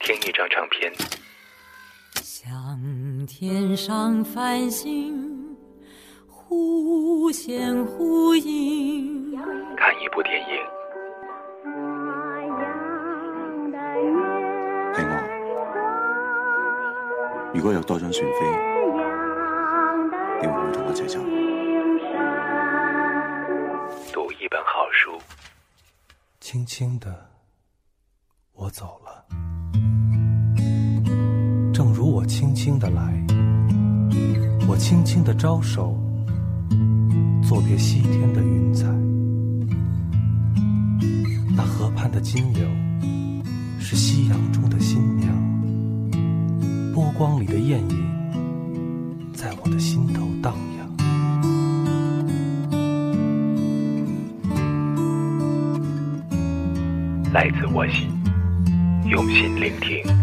听一张唱片，像天上繁星，忽现忽隐。看一部电影，係我。如果有多張船飛，你會唔會同我一齊走？讀一本好书，轻轻的，我走了。我轻轻的来，我轻轻的招手，作别西天的云彩。那河畔的金柳，是夕阳中的新娘。波光里的艳影，在我的心头荡漾。来自我心，用心聆听。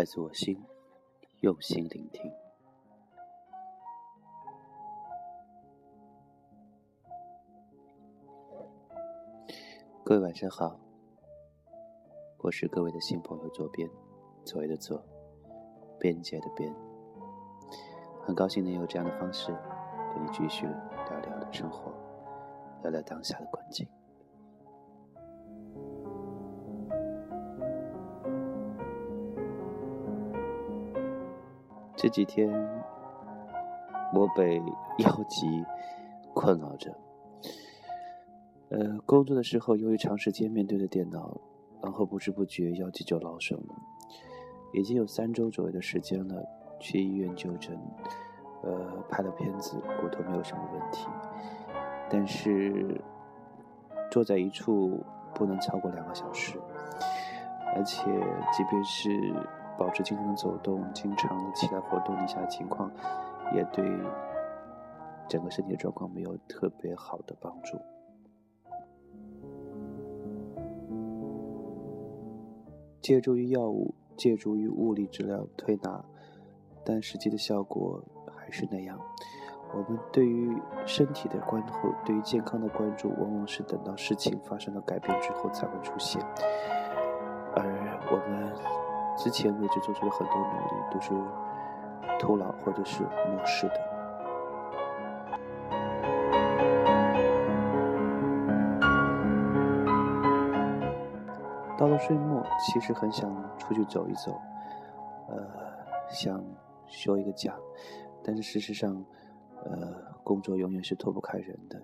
来自我心，用心聆听。各位晚上好，我是各位的新朋友左边，左右的左，边界的边。很高兴能有这样的方式跟你继续聊聊的生活，聊聊当下的困境。这几天我被 腰疾困扰着。呃，工作的时候由于长时间面对着电脑，然后不知不觉腰肌就劳损了，已经有三周左右的时间了。去医院就诊，呃，拍了片子，骨头没有什么问题，但是坐在一处不能超过两个小时，而且即便是保持经常的走动，经常的起来活动一下情况，也对整个身体的状况没有特别好的帮助。借助于药物，借助于物理治疗推拿，但实际的效果还是那样。我们对于身体的关注，对于健康的关注，往往是等到事情发生了改变之后才会出现，而我们之前为之做出了很多努力，都是徒劳或者是漠视的。到了岁末，其实很想出去走一走，呃，想休一个假，但是事实上，呃，工作永远是脱不开人的，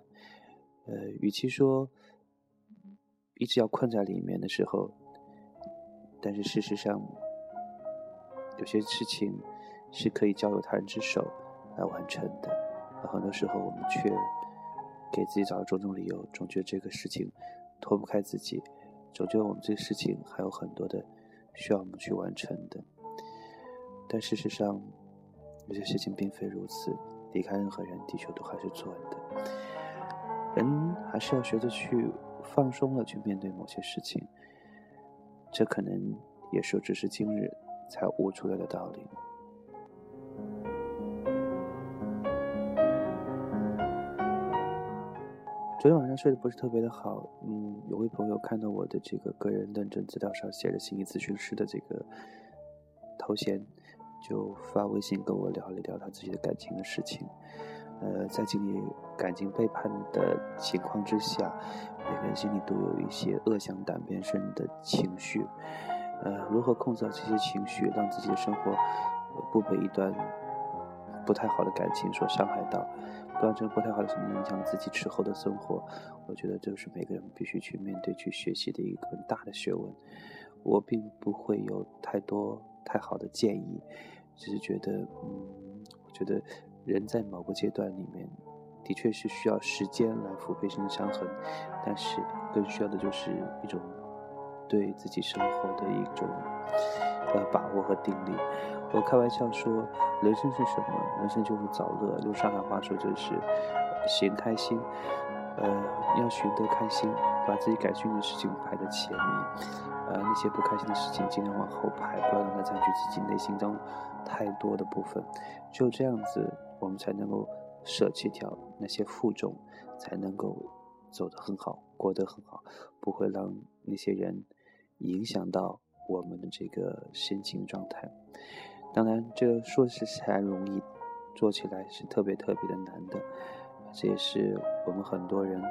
呃，与其说一直要困在里面的时候，但是事实上，有些事情是可以交由他人之手来完成的，而很多时候我们却给自己找了种种理由，总觉得这个事情脱不开自己。总觉得我们这个事情还有很多的需要我们去完成的，但事实上，有些事情并非如此。离开任何人，地球都还是转的。人还是要学着去放松了，去面对某些事情。这可能也说只是今日才悟出来的道理。昨天晚上睡得不是特别的好，嗯，有位朋友看到我的这个个人认证资料上写着心理咨询师的这个头衔，就发微信跟我聊了聊他自己的感情的事情。呃，在经历感情背叛的情况之下，每个人心里都有一些恶向胆边生的情绪。呃，如何控制好这些情绪，让自己的生活不被一段不太好的感情所伤害到？不让这个不太好的事情影响自己之后的生活，我觉得这是每个人必须去面对、去学习的一个很大的学问。我并不会有太多太好的建议，只是觉得，嗯，我觉得人在某个阶段里面，的确是需要时间来抚平心理伤痕，但是更需要的就是一种对自己生活的一种呃把握和定力。我开玩笑说，人生是什么？人生就是找乐。用上海话说就是寻开心。呃，要寻得开心，把自己感兴趣的事情排在前面，呃，那些不开心的事情尽量往后排，不要让它占据自己内心中太多的部分。只有这样子，我们才能够舍弃掉那些负重，才能够走得很好，过得很好，不会让那些人影响到我们的这个心情状态。当然，这说起来容易，做起来是特别特别的难的。这也是我们很多人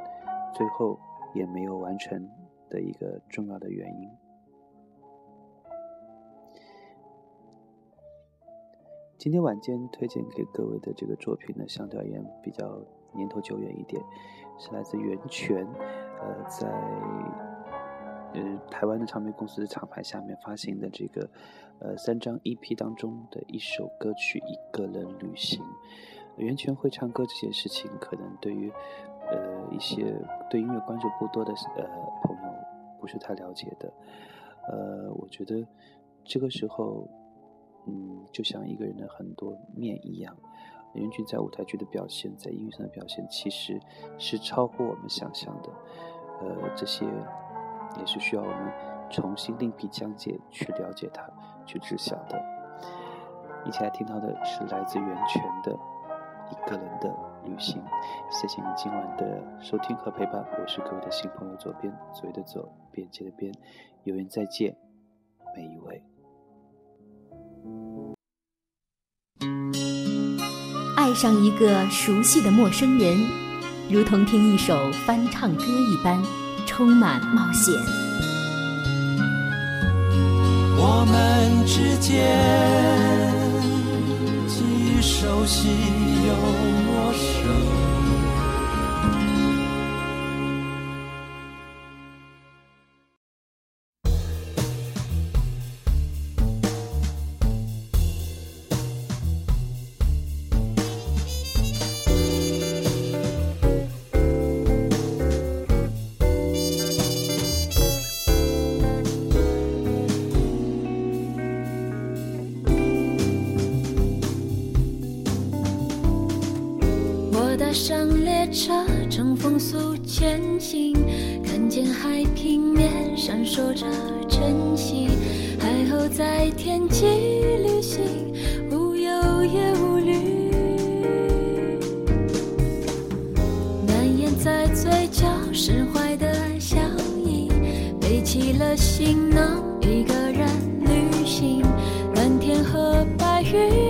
最后也没有完成的一个重要的原因。今天晚间推荐给各位的这个作品呢，相对而言比较年头久远一点，是来自源泉，呃，在呃台湾的唱片公司的厂牌下面发行的这个呃三张 EP 当中的一首歌曲《一个人旅行》。袁泉会唱歌这件事情，可能对于，呃一些对音乐关注不多的呃朋友不是太了解的，呃，我觉得这个时候，嗯，就像一个人的很多面一样，袁泉在舞台剧的表现，在音乐上的表现，其实是超乎我们想象的，呃，这些也是需要我们重新另辟疆界去了解它，去知晓的。一起来听到的是来自源泉的。一个人的旅行，谢谢你今晚的收听和陪伴，我是各位的新朋友左边，左右的左，边界的边，有缘再见，每一位。爱上一个熟悉的陌生人，如同听一首翻唱歌一般，充满冒险。我们之间既。熟悉又陌生。上列车，乘风速前行，看见海平面闪烁着晨曦，海鸥在天际旅行，无忧也无虑，难掩在嘴角释怀的笑意，背起了行囊，一个人旅行，蓝天和白云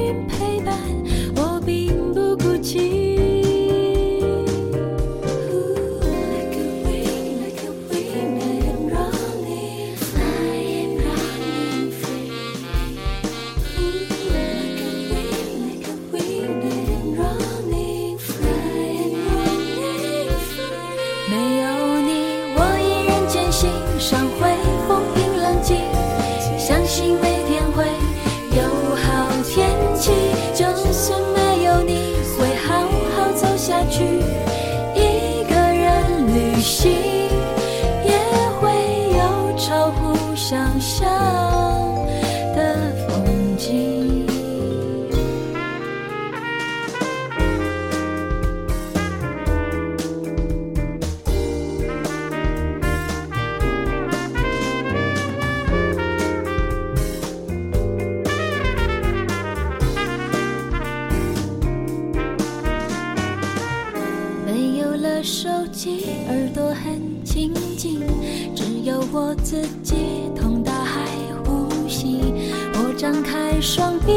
自己同大海呼吸，我张开双臂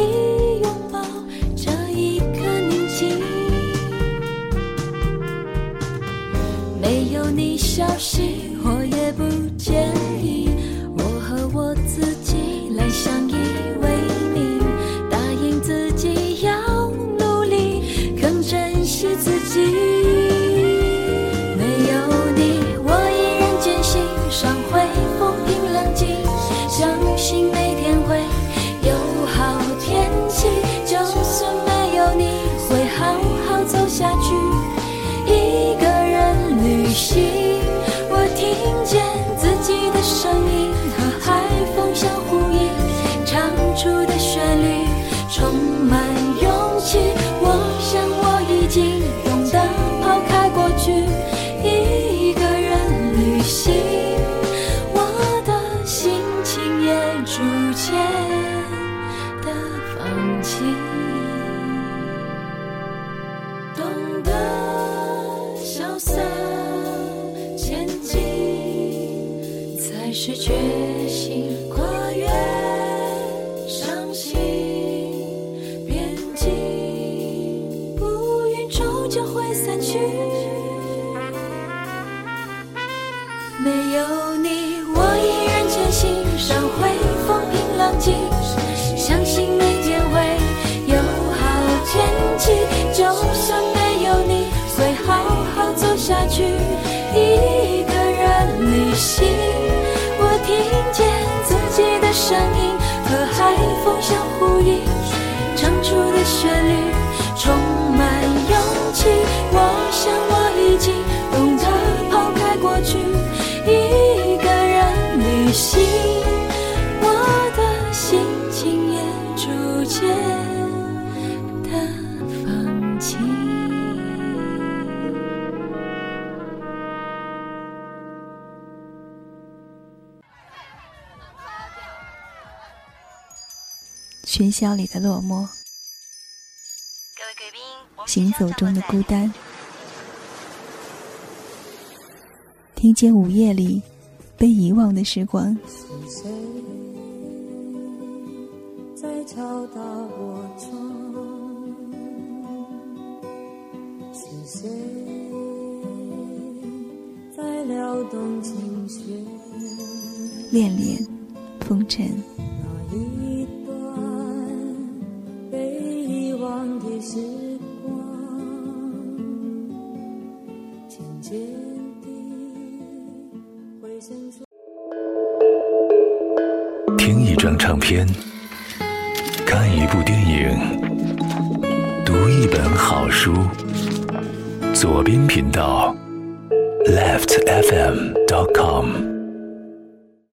拥抱这一刻宁静。没有你消息，声音和海风相呼应，唱出的旋律。喧嚣里的落寞，行走中的孤单，听见午夜里被遗忘的时光。是谁在敲打我窗？是谁在撩动琴弦？恋恋风尘，唱片，看一部电影，读一本好书。左边频道，leftfm.com。